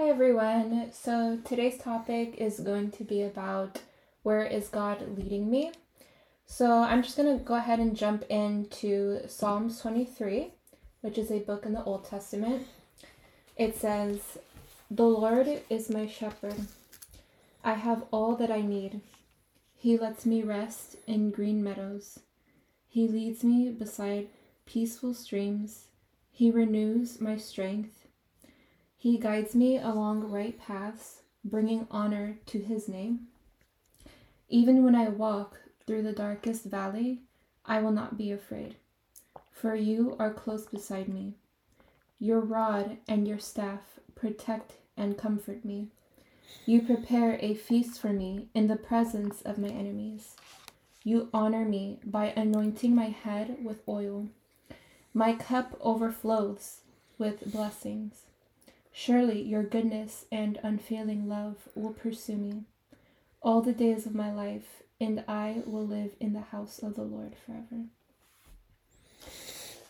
Hi everyone. So today's topic is going to be about where is God leading me? So I'm just going to go ahead and jump into Psalms 23, which is a book in the Old Testament. It says, The Lord is my shepherd. I have all that I need. He lets me rest in green meadows. He leads me beside peaceful streams. He renews my strength. He guides me along right paths, bringing honor to his name. Even when I walk through the darkest valley, I will not be afraid, for you are close beside me. Your rod and your staff protect and comfort me. You prepare a feast for me in the presence of my enemies. You honor me by anointing my head with oil. My cup overflows with blessings. Surely your goodness and unfailing love will pursue me all the days of my life, and I will live in the house of the Lord forever.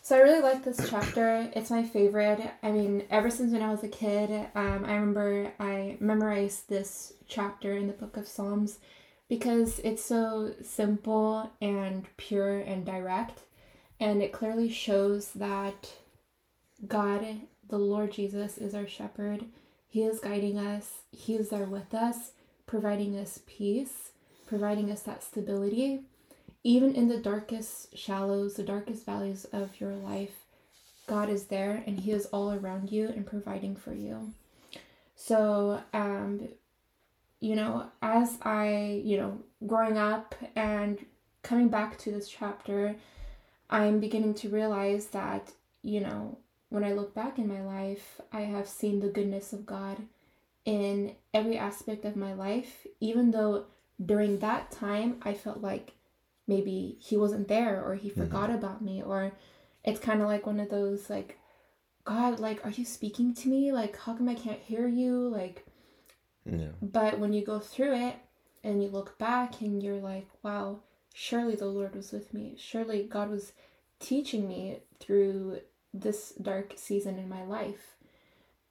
So I really like this chapter. It's my favorite. I mean, ever since when I was a kid, um, I remember I memorized this chapter in the book of Psalms because it's so simple and pure and direct. And it clearly shows that God, the Lord Jesus, is our shepherd. He is guiding us, He is there with us, providing us peace, providing us that stability. Even in the darkest shallows, the darkest valleys of your life, God is there and He is all around you and providing for you. So, um, you know, as I, you know, growing up and coming back to this chapter, I'm beginning to realize that, you know, when I look back in my life, I have seen the goodness of God in every aspect of my life, even though during that time I felt like maybe he wasn't there or he mm-hmm. forgot mm-hmm. about me or it's kind of like one of those like god like are you speaking to me like how come i can't hear you like yeah. but when you go through it and you look back and you're like wow surely the lord was with me surely god was teaching me through this dark season in my life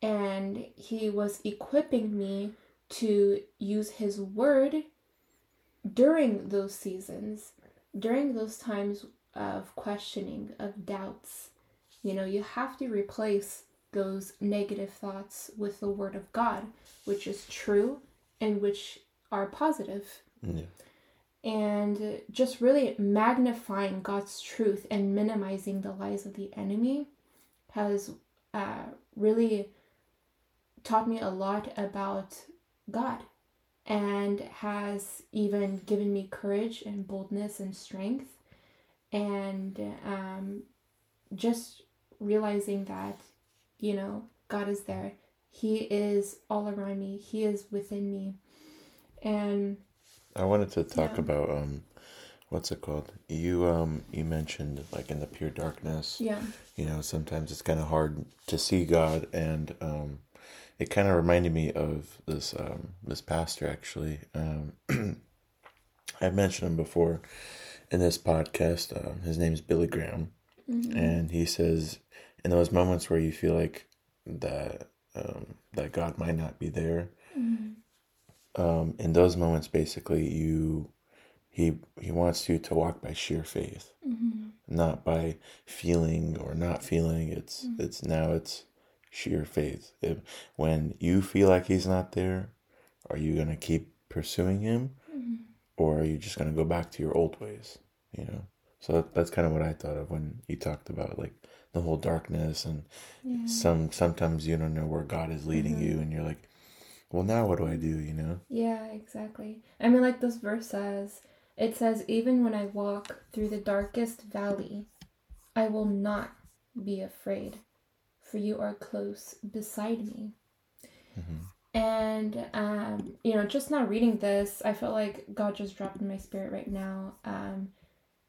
and he was equipping me to use his word during those seasons during those times of questioning, of doubts, you know, you have to replace those negative thoughts with the word of God, which is true and which are positive. Yeah. And just really magnifying God's truth and minimizing the lies of the enemy has uh, really taught me a lot about God and has even given me courage and boldness and strength and um, just realizing that you know god is there. He is all around me. He is within me. And i wanted to talk yeah. about um what's it called you um you mentioned like in the pure darkness yeah you know sometimes it's kind of hard to see god and um it kind of reminded me of this um, this pastor actually. Um, I've mentioned him before in this podcast. Uh, his name is Billy Graham, mm-hmm. and he says in those moments where you feel like that um, that God might not be there, mm-hmm. Um, in those moments, basically you he he wants you to walk by sheer faith, mm-hmm. not by feeling or not feeling. It's mm-hmm. it's now it's sheer faith. If when you feel like he's not there, are you gonna keep pursuing him, mm-hmm. or are you just gonna go back to your old ways? You know. So that's kind of what I thought of when you talked about like the whole darkness and yeah. some sometimes you don't know where God is leading mm-hmm. you, and you're like, well, now what do I do? You know. Yeah, exactly. I mean, like this verse says. It says, even when I walk through the darkest valley, I will not be afraid for you are close beside me. Mm-hmm. And, um, you know, just now reading this, I felt like God just dropped in my spirit right now. Um,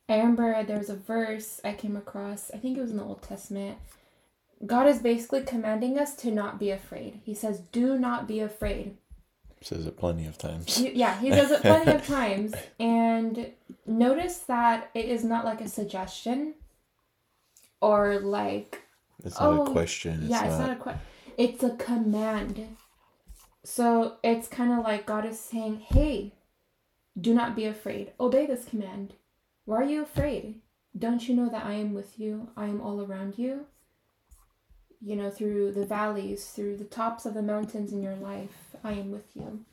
I remember there was a verse I came across, I think it was in the Old Testament. God is basically commanding us to not be afraid. He says, Do not be afraid. Says it plenty of times. He, yeah, he does it plenty of times. And notice that it is not like a suggestion or like it's not oh, a question. It's yeah, not... it's not a question. It's a command. So it's kind of like God is saying, hey, do not be afraid. Obey this command. Why are you afraid? Don't you know that I am with you? I am all around you. You know, through the valleys, through the tops of the mountains in your life, I am with you.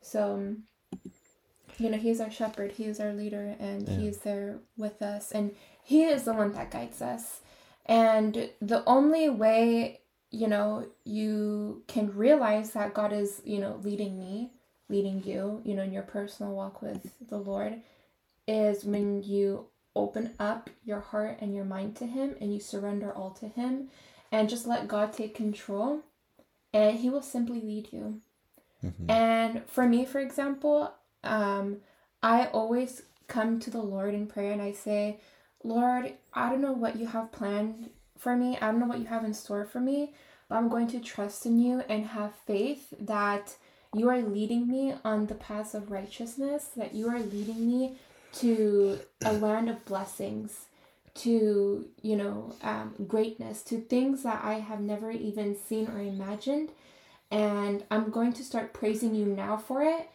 So, um, you know, He's our shepherd, He is our leader, and yeah. He is there with us. And He is the one that guides us. And the only way, you know, you can realize that God is, you know, leading me, leading you, you know, in your personal walk with the Lord is when you open up your heart and your mind to Him and you surrender all to Him and just let God take control and He will simply lead you. Mm-hmm. And for me, for example, um, I always come to the Lord in prayer and I say, Lord, I don't know what you have planned for me. I don't know what you have in store for me, but I'm going to trust in you and have faith that you are leading me on the path of righteousness, that you are leading me to a land of blessings, to, you know, um, greatness, to things that I have never even seen or imagined. And I'm going to start praising you now for it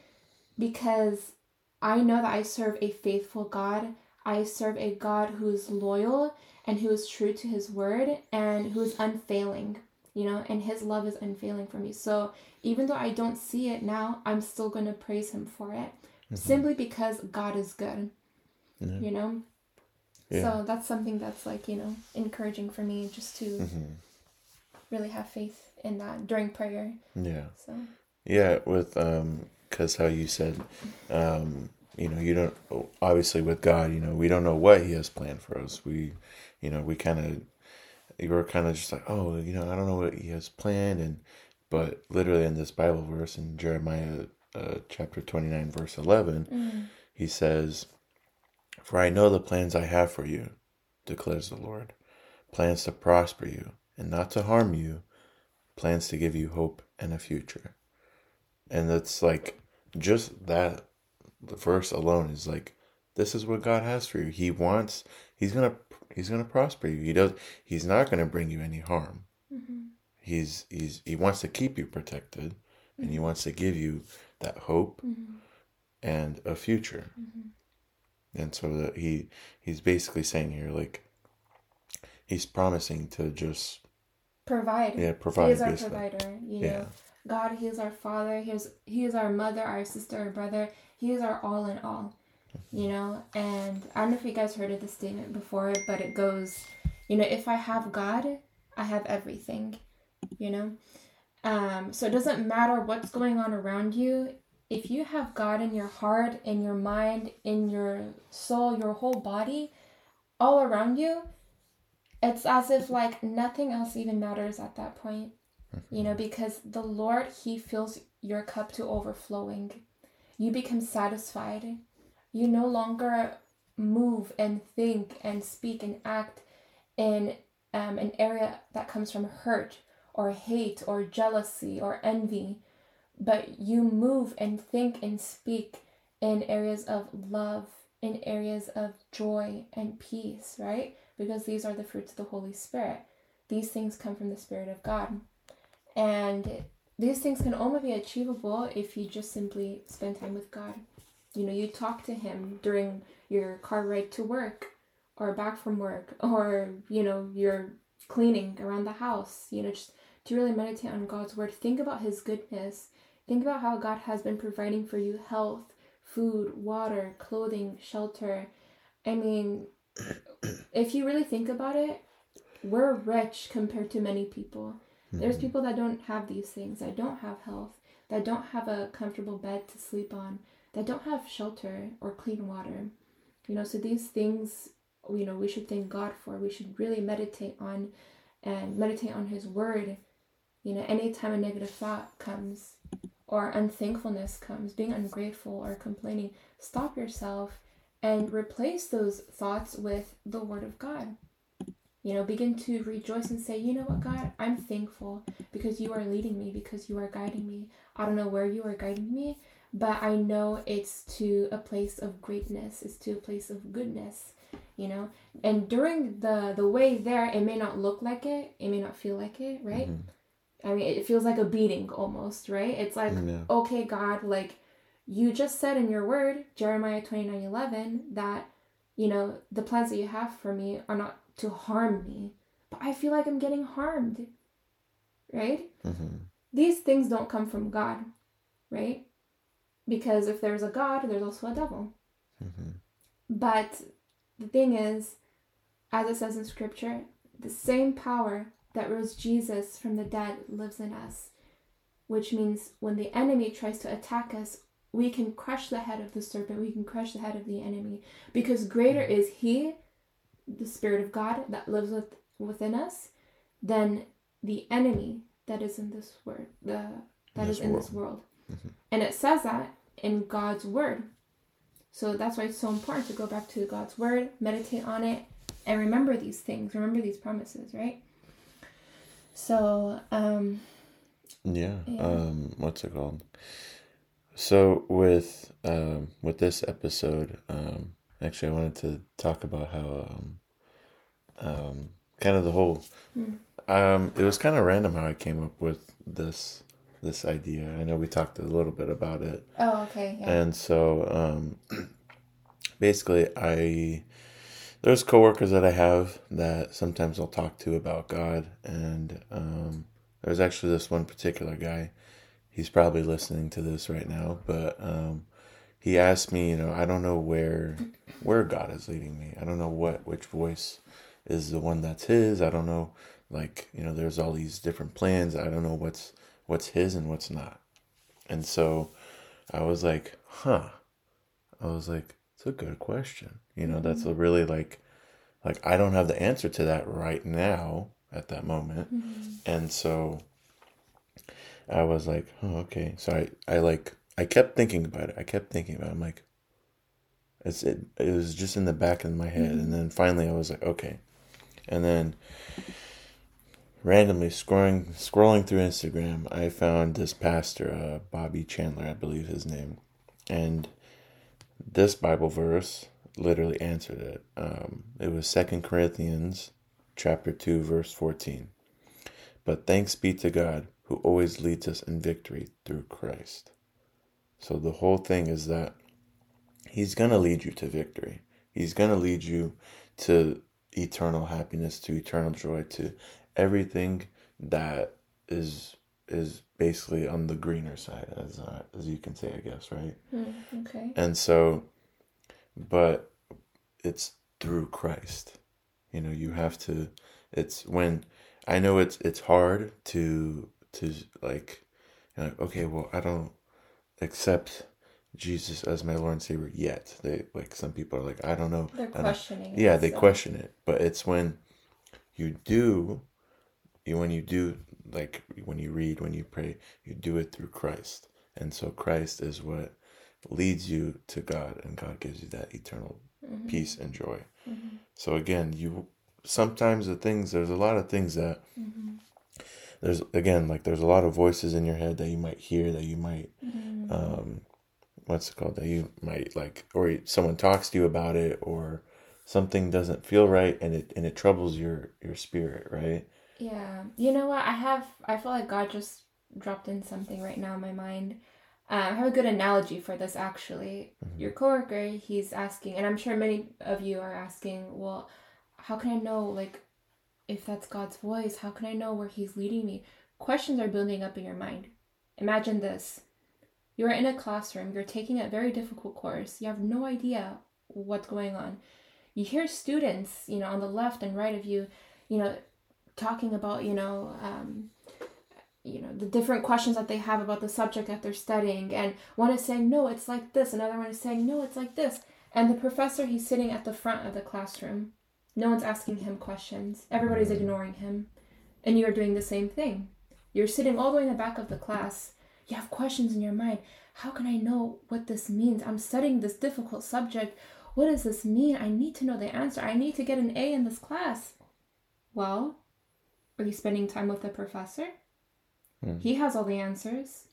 because I know that I serve a faithful God. I serve a God who is loyal and who is true to his word and who is unfailing, you know, and his love is unfailing for me. So even though I don't see it now, I'm still going to praise him for it mm-hmm. simply because God is good. Mm-hmm. You know? Yeah. So that's something that's like, you know, encouraging for me just to mm-hmm. really have faith in that during prayer. Yeah. So Yeah, with um cuz how you said um you know, you don't obviously with God, you know, we don't know what he has planned for us. We you know, we kind of we're kind of just like, oh, you know, I don't know what he has planned and but literally in this Bible verse in Jeremiah uh, chapter 29, verse 11, mm. he says, For I know the plans I have for you, declares the Lord plans to prosper you and not to harm you, plans to give you hope and a future. And it's like just that the verse alone is like this is what God has for you. He wants he's going to he's going to prosper you. He does he's not going to bring you any harm. Mm-hmm. He's he's he wants to keep you protected mm-hmm. and he wants to give you that hope mm-hmm. and a future. Mm-hmm. And so that he he's basically saying here like he's promising to just provide. Yeah, provide. He is our provider. You yeah. know, God, He is our Father. He is He is our mother, our sister, our brother. He is our all in all. You know, and I don't know if you guys heard of this statement before, but it goes, you know, if I have God, I have everything. You know, um, so it doesn't matter what's going on around you. If you have God in your heart, in your mind, in your soul, your whole body, all around you, it's as if like nothing else even matters at that point. You know, because the Lord, He fills your cup to overflowing. You become satisfied. You no longer move and think and speak and act in um, an area that comes from hurt or hate or jealousy or envy, but you move and think and speak in areas of love, in areas of joy and peace, right? Because these are the fruits of the Holy Spirit. These things come from the Spirit of God. And these things can only be achievable if you just simply spend time with God. You know, you talk to Him during your car ride to work or back from work or, you know, you're cleaning around the house. You know, just to really meditate on God's word. Think about His goodness. Think about how God has been providing for you health, food, water, clothing, shelter. I mean, if you really think about it, we're rich compared to many people. Mm-hmm. There's people that don't have these things, that don't have health, that don't have a comfortable bed to sleep on, that don't have shelter or clean water. You know, so these things, you know, we should thank God for. We should really meditate on and meditate on His Word you know, anytime a negative thought comes or unthankfulness comes, being ungrateful or complaining, stop yourself and replace those thoughts with the Word of God. You know, begin to rejoice and say, you know what, God, I'm thankful because you are leading me, because you are guiding me. I don't know where you are guiding me, but I know it's to a place of greatness, it's to a place of goodness, you know. And during the the way there, it may not look like it, it may not feel like it, right? Mm-hmm I mean, it feels like a beating almost, right? It's like, Yeah. okay, God, like you just said in your word, Jeremiah 29 11, that, you know, the plans that you have for me are not to harm me. But I feel like I'm getting harmed, right? hmm These things don't come from God, right? Because if there's a God, there's also a devil. hmm But the thing is, as it says in scripture, the same power that rose Jesus from the dead lives in us, which means when the enemy tries to attack us, we can crush the head of the serpent, we can crush the head of the enemy, because greater is he, the Spirit of God that lives with, within us, than the enemy that is in this word, the that This is in this world. world. Mhm. And it says that in God's word. So that's why it's so important to go back to God's word, meditate on it, and remember these things, remember these promises, right? So, um, Yeah. Yeah. Um, what's it called? So with um with this episode, um, actually, I wanted to talk about how um, um, kind of the whole Hmm. um, it was kind of random how I came up with this this idea. I know we talked a little bit about it, oh, okay, yeah. and so um, basically, I there's coworkers that I have that sometimes I'll talk to about God, and um, there's actually this one particular guy. He's probably listening to this right now, but um, he asked me, you know, I don't know where where God is leading me. I don't know what which voice is the one that's his. I don't know, like you know, there's all these different plans. I don't know what's what's his and what's not. And so I was like, huh. I was like, it's a good question. You know, that's a really like like I don't have the answer to that right now at that moment. Mhm. And so I was like, oh, okay. So I, I like I kept thinking about it. I kept thinking about it. I'm like it's it, it was just in the back of my head and then finally I was like, okay. And then randomly scrolling scrolling through Instagram, I found this pastor, uh, Bobby Chandler, I believe his name. And this Bible verse literally answered it. Um, it was Second Corinthians chapter 2 verse 14. But thanks be to God who always leads us in victory through Christ. So the whole thing is that he's going to lead you to victory. He's going to lead you to eternal happiness, to eternal joy, to everything that is is basically on the greener side as uh, as you can say, I guess, right? Hmm, okay. And so, but it's through Christ. You know, you have to. It's when I know it's it's hard to to like, you know, okay, well, I don't accept Jesus as my Lord and Savior yet. They like some people are like, I don't know. They're questioning. it, yeah, they so- question it, but it's when you do, you when you do like when you read, when you pray, you do it through Christ, and so Christ is what leads you to God, and God gives you that eternal Mhm. peace and joy. Mhm. So again, you sometimes the things there's a lot of things that Mhm. there's again like there's a lot of voices in your head that you might hear that you might Mhm. um what's it called that you might like or someone talks to you about it or something doesn't feel right and it and it troubles your your spirit right Yeah. You know what? I have, I feel like God just dropped in something right now in my mind. Uh, I have a good analogy for this actually. Mhm. Your coworker, he's asking, and I'm sure many of you are asking, well, how can I know, like, if that's God's voice? How can I know where he's leading me? Questions are building up in your mind. Imagine this. You're in a classroom, you're taking a very difficult course, you have no idea what's going on. You hear students, you know, on the left and right of you, you know, talking about you know um, you know the different questions that they have about the subject that they're studying. And one is saying no it's like this. Another one is saying no it's like this. And the professor he's sitting at the front of the classroom. No one's asking him questions. Everybody's mm. ignoring him. And you're doing the same thing. You're sitting all the way in the back of the class. You have questions in your mind. How can i know what this means? I'm studying this difficult subject. What does this mean? I need to know the answer. I need to get an a in this class. Well are you spending time with the professor? Hmm. He has all the answers.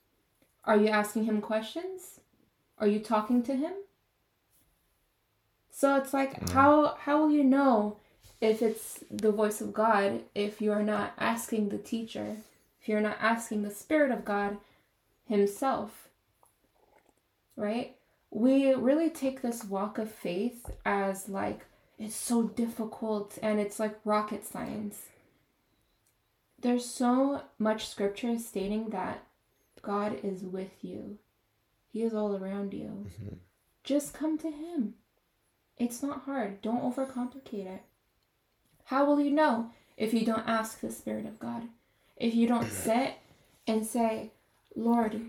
Are you asking him questions? Are you talking to him? So it's like Yeah. how how will you know if it's the voice of God if you are not asking the teacher, if you're not asking the Spirit of God Himself, right? We really take this walk of faith as like it's so difficult and it's like rocket science. There's so much scripture stating that God is with you, He is all around you. Mm-hmm. Just come to Him. It's not hard. Don't overcomplicate it. How will you know if you don't ask the Spirit of God? If you don't sit and say, Lord,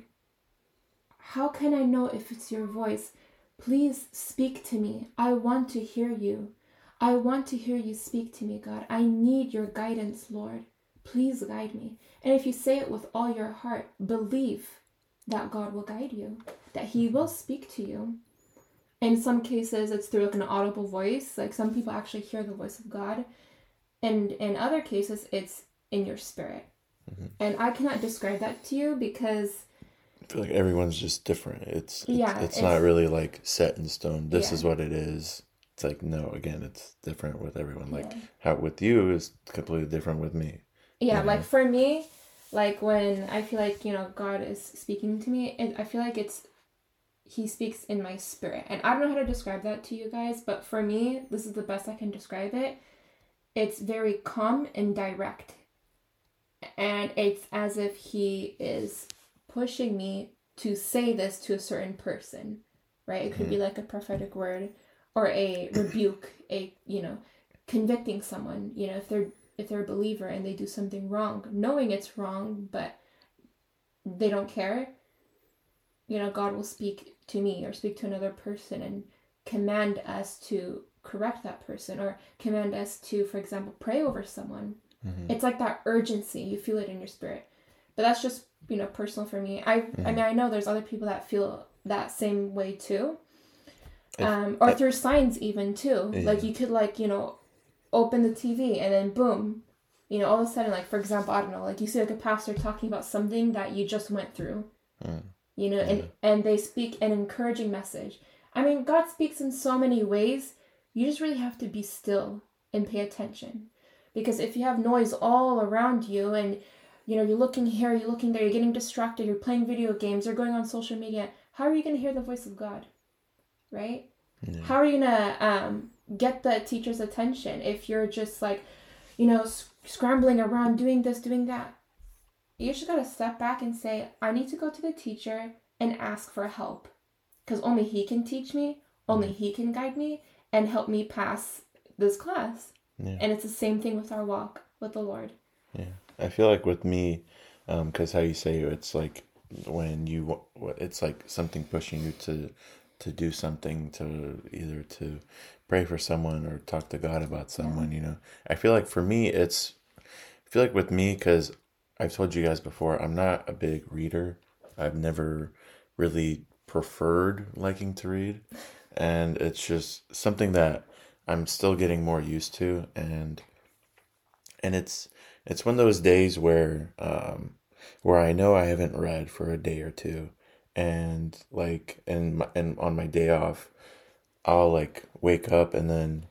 how can I know if it's your voice? Please speak to me. I want to hear you. I want to hear you speak to me, God. I need your guidance, Lord. Please guide me. And if you say it with all your heart, believe that God will guide you, that He will speak to you. In some cases, it's through like an audible voice. Like some people actually hear the voice of God. And in other cases, it's in your spirit. Mm-hmm. And I cannot describe that to you because I feel like everyone's just different. It's, it's yeah, it's, it's, not really like set in stone. This yeah. is what it is. It's like no, again, it's different with everyone. Like yeah. how with you is completely different with me. Yeah, like for me, like when I feel like you know God is speaking to me, it, I feel like it's He speaks in my spirit, and I don't know how to describe that to you guys, but for me, this is the best I can describe it. It's very calm and direct, and it's as if He is pushing me to say this to a certain person, right? It could be mm-hmm. like a prophetic word or a rebuke, a you know, convicting someone, you know, if they're if they're a believer and they do something wrong, knowing it's wrong, but they don't care, you know, God will speak to me or speak to another person and command us to correct that person or command us to, for example, pray over someone. Mm-hmm. It's like that urgency. You feel it in your spirit. But that's just you know personal for me. I mm-hmm. I mean I know there's other people that feel that same way too. Um, or I, through signs even too. Yeah. Like you could like you know open the TV and then boom, you know all of a sudden like for example I don't know like you see like a pastor talking about something that you just went through. Mm. You know, and and they speak an encouraging message. I mean, God speaks in so many ways. You just really have to be still and pay attention. Because if you have noise all around you and you know, you're looking here, you're looking there, you're getting distracted, you're playing video games, you're going on social media. How are you going to hear the voice of God? Right? How are you going to um, get the teacher's attention if you're just like, you know, sc- scrambling around doing this, doing that? You just got to step back and say, I need to go to the teacher and ask for help. Because only he can teach me, only he can guide me, and help me pass this class. Yeah. And it's the same thing with our walk with the Lord. Yeah. I feel like with me, because um, how you say it's like when you it's like something pushing you to to do something to either to pray for someone or talk to God about someone. Yeah. You know, I feel like for me, it's I feel like with me because I've told you guys before, I'm not a big reader. I've never really preferred liking to read, and it's just something that I'm still getting more used to, and and it's it's one of those days where um where I know I haven't read for a day or two and like and and on my day off I'll like wake up and then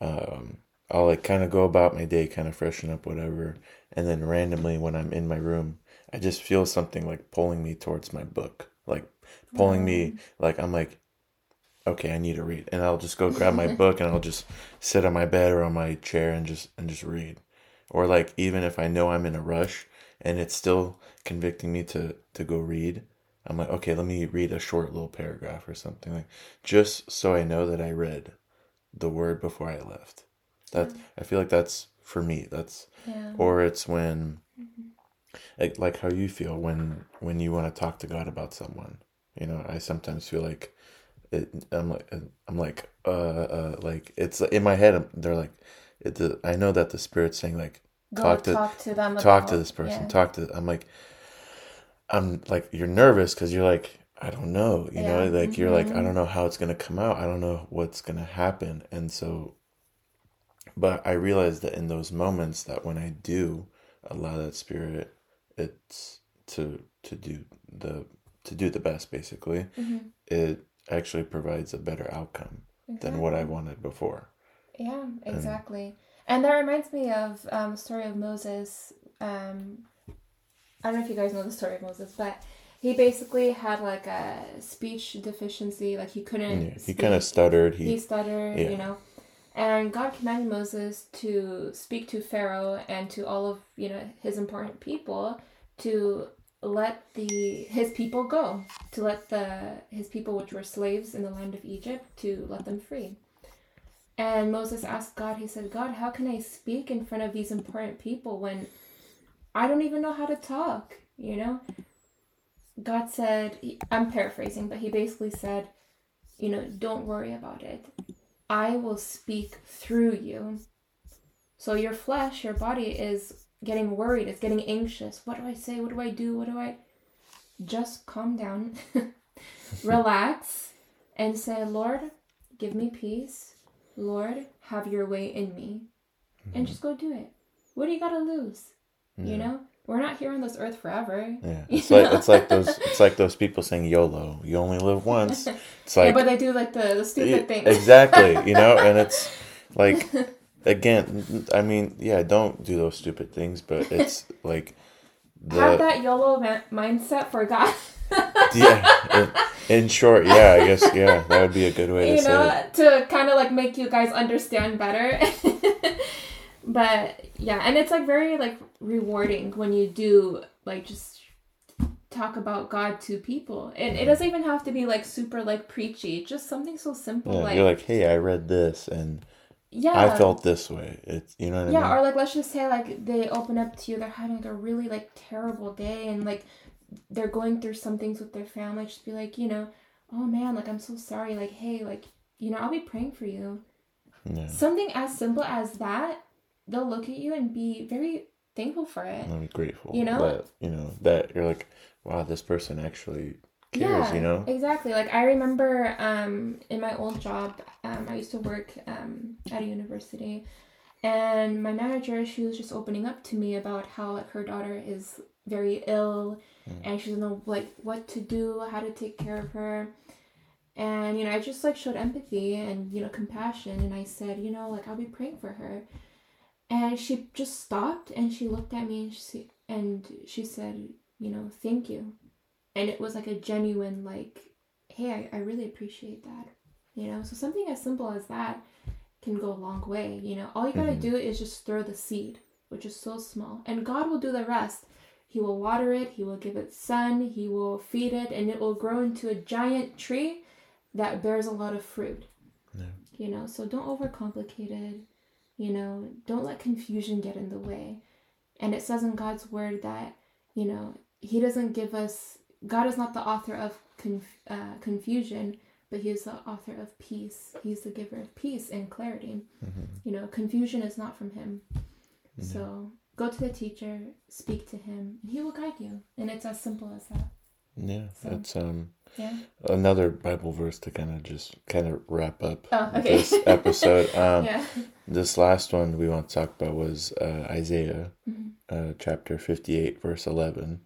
um I'll like kind of go about my day kind of freshen up whatever. And then randomly when I'm in my room I just feel something like pulling me towards my book. Like pulling me like I'm like okay I need to read. And I'll just go grab my book and I'll just sit on my bed or on my chair and just and just read. Or like even if I know I'm in a rush and it's still convicting me to to go read, I'm like, okay, let me read a short little paragraph or something like just so I know that I read the word before I left. That yeah. I feel like that's for me. That's yeah. or it's when mm-hmm. like, like how you feel when when you want to talk to God about someone. You know, I sometimes feel like it, I'm like I'm like uh uh like it's in my head. They're like it, the, I know that the spirit's saying like talk to talk to them talk to this person yeah. talk to I'm like I'm like you're nervous because you're like I don't know you yeah. know like mm-hmm. you're like I mm-hmm. don't know how it's gonna come out I don't know what's gonna happen and so but I realize that in those moments that when I do allow that spirit it's to to do the to do the best basically mm-hmm. it actually provides a better outcome exactly. than what I wanted before yeah, exactly. And, and that reminds me of um, story of Moses. Um, I don't know if you guys know the story of Moses, but he basically had like a speech deficiency. Like he couldn't. Yeah, he kind of stuttered. He, He, stuttered, yeah. you know. And God commanded Moses to speak to Pharaoh and to all of you know his important people to let the his people go, to let the his people which were slaves in the land of Egypt to let them free. And Moses asked God, he said, God, how can I speak in front of these important people when I don't even know how to talk, you know? God said, I'm paraphrasing, but he basically said, you know, don't worry about it. I will speak through you. So your flesh, your body is getting worried, it's getting anxious. What do I say? What do I do? What do I just calm down, relax, and say, Lord, give me peace. Lord, have your way in me. And mm-hmm. just go do it. What do you got to lose? You know? We're not here on this earth forever. yeah, it's like it's like those it's like those people saying YOLO. You only live once. It's yeah, like but they do like the, the stupid Yeah, things. exactly you know and it's like again i mean yeah don't do those stupid things but it's like Have that YOLO ma- mindset for God. yeah in, in short yeah i guess yeah that would be a good way to you say know, it to kind of like make you guys understand better. But yeah, and it's like very like rewarding when you do like just talk about God to people. And it doesn't even have to be like super like preachy. Just something so simple yeah, like, you're like hey i read this and yeah. i felt this way it's you know what yeah, i mean or like let's just say like they open up to you, they're having like a really like terrible day and like they're going through some things with their family. Just be like, you know, oh man, like I'm so sorry. Like, hey, like, you know, I'll be praying for you. yeah Something as simple as that, they'll look at you and be very thankful for it. i'm grateful You know? that you know that you're like wow this person actually cares yeah, you know exactly. Like I remember um, in my old job, um, I used to work um, at a university, and my manager, she was just opening up to me about how like her daughter is very ill, and she doesn't know like what to do, how to take care of her. And you know, I just like showed empathy and you know compassion, and I said, you know, like I'll be praying for her. And she just stopped and she looked at me and she and she said, you know, thank you. And it was like a genuine like, hey, I, I really appreciate that. You know, so something as simple as that can go a long way. You know, all you gotta Mhm. do is just throw the seed, which is so small, and God will do the rest. He will water it, He will give it sun, He will feed it, and it will grow into a giant tree that bears a lot of fruit. Yeah. You know, so don't overcomplicate it. You know, don't let confusion get in the way. And it says in God's word that, you know, He doesn't give us, God is not the author of conf- uh, confusion, but He is the author of peace. He's the giver of peace and clarity. Mhm. You know, confusion is not from Him. So go to the teacher, speak to Him, and He will guide you. And it's as simple as that. Yeah So- it's um Yeah. another bible verse to kind of just kind of wrap up Oh, okay. this episode um yeah. This last one we want to talk about was uh, Isaiah Mhm. uh, chapter 58, verse 11.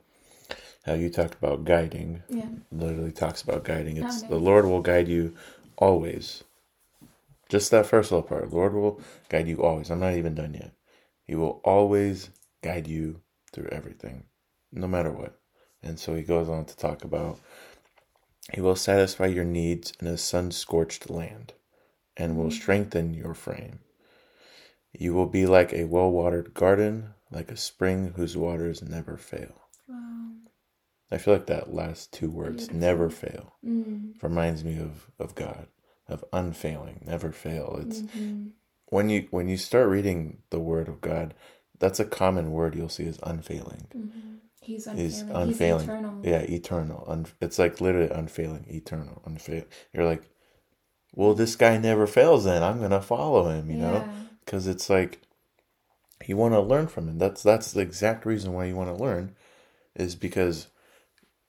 How you talked about guiding, Yeah. literally talks about guiding. Oh, It's nice. the Lord will guide you always. Just that first little part. Lord will guide you always. I'm not even done yet. He will always guide you through everything, no matter what. And so he goes on to talk about he will satisfy your needs in a sun scorched land and will strengthen your frame. You will be like a well watered garden, like a spring whose waters never fail. Wow. I feel like that last two words, Beautiful. never fail, Mm. reminds me of, of God, of unfailing, never fail. It's Mhm. when you when you start reading the word of God, that's a common word you'll see is unfailing. Mhm. He's unfailing. Is unfailing. He's eternal. Yeah, eternal. Un- it's like literally unfailing, eternal, unfail. You're like, well, this guy never fails. Then I'm gonna follow him. You know, because it's like you want to learn from him. That's that's the exact reason why you want to learn, is because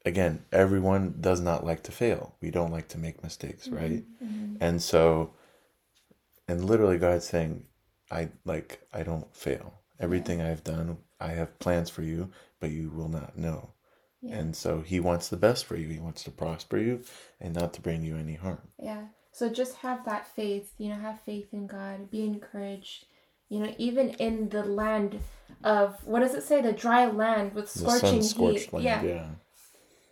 again, everyone does not like to fail. We don't like to make mistakes, right? Mhm. And so, and literally, God's saying, I like I don't fail. Everything I've done, I have plans for you, but you will not know. Yeah. And so he wants the best for you. He wants to prosper you and not to bring you any harm. Yeah. So just have that faith, you know, have faith in God, be encouraged, You know, even in the land of what does it say? The dry land with scorching heat. land, yeah. yeah.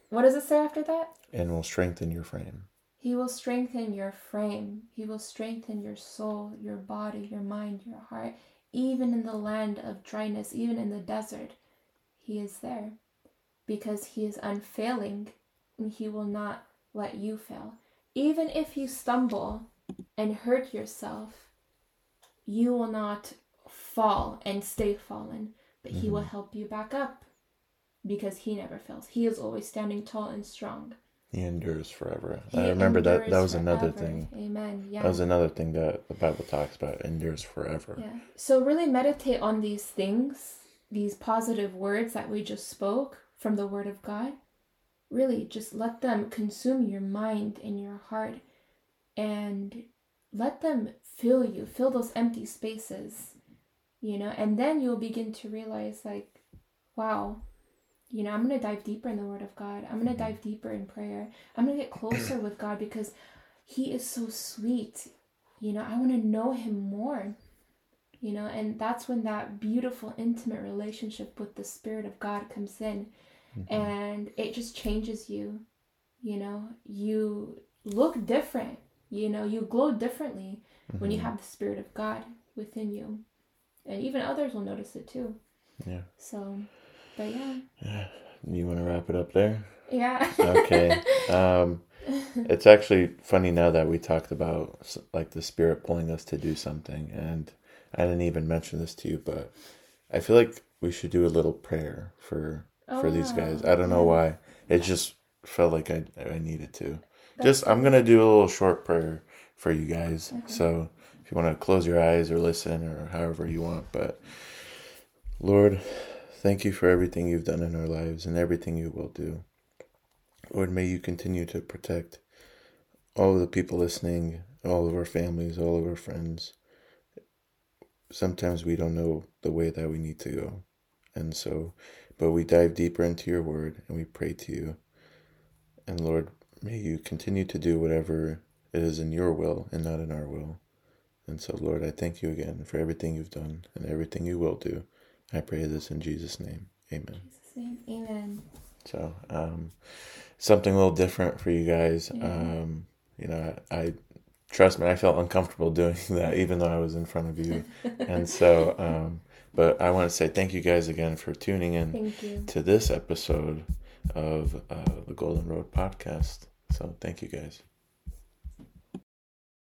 What does it say after that? And will strengthen your frame. He will strengthen your frame. He will strengthen your soul, your body, your mind, your heart. Even in the land of dryness, even in the desert, He is there because He is unfailing and He will not let you fail. Even if you stumble and hurt yourself, you will not fall and stay fallen, but He will mm-hmm. help you back up because He never fails. He is always standing tall and strong. He endures forever. He I remember that that was another thing. Amen. Yeah. That was another thing that the Bible talks about endures forever. Yeah. So really meditate on these things, these positive words that we just spoke from the Word of God. Really just let them consume your mind and your heart and let them fill you, fill those empty spaces, you know, and then you'll begin to realize, like, wow, you know, I'm going to dive deeper in the Word of God. I'm going to mm-hmm. dive deeper in prayer. I'm going to get closer with God because He is so sweet. You know, I want to know Him more. You know, and that's when that beautiful, intimate relationship with the Spirit of God comes in mm-hmm. and it just changes you. You know, you look different. You know, you glow differently when you mm-hmm. have the Spirit of God within you. And even others will notice it too. Yeah. So, but yeah. You want to wrap it up there? Yeah. Okay. um, it's actually funny now that we talked about like the spirit pulling us to do something, and I didn't even mention this to you, but I feel like we should do a little prayer for for these guys. I don't know why. It just felt like I I needed to. just I'm gonna do a little short prayer for you guys. So if you want to close your eyes or listen or however you want, but Lord, thank you for everything you've done in our lives and everything you will do. Lord, may you continue to protect all of the people listening, all of our families, all of our friends. Sometimes we don't know the way that we need to go. And so, but we dive deeper into your word and we pray to you. And Lord, may you continue to do whatever it is in your will and not in our will. And so, Lord, I thank you again for everything you've done and everything you will do. I pray this in Jesus' name. Amen. Jesus' name. Amen. So, um, something a little different for you guys. Um, you know, I, I trust me, I felt uncomfortable doing that, even though I was in front of you. and so, um, but I want to say thank you guys again for tuning in to this episode of uh, the Golden Road podcast. So, thank you guys.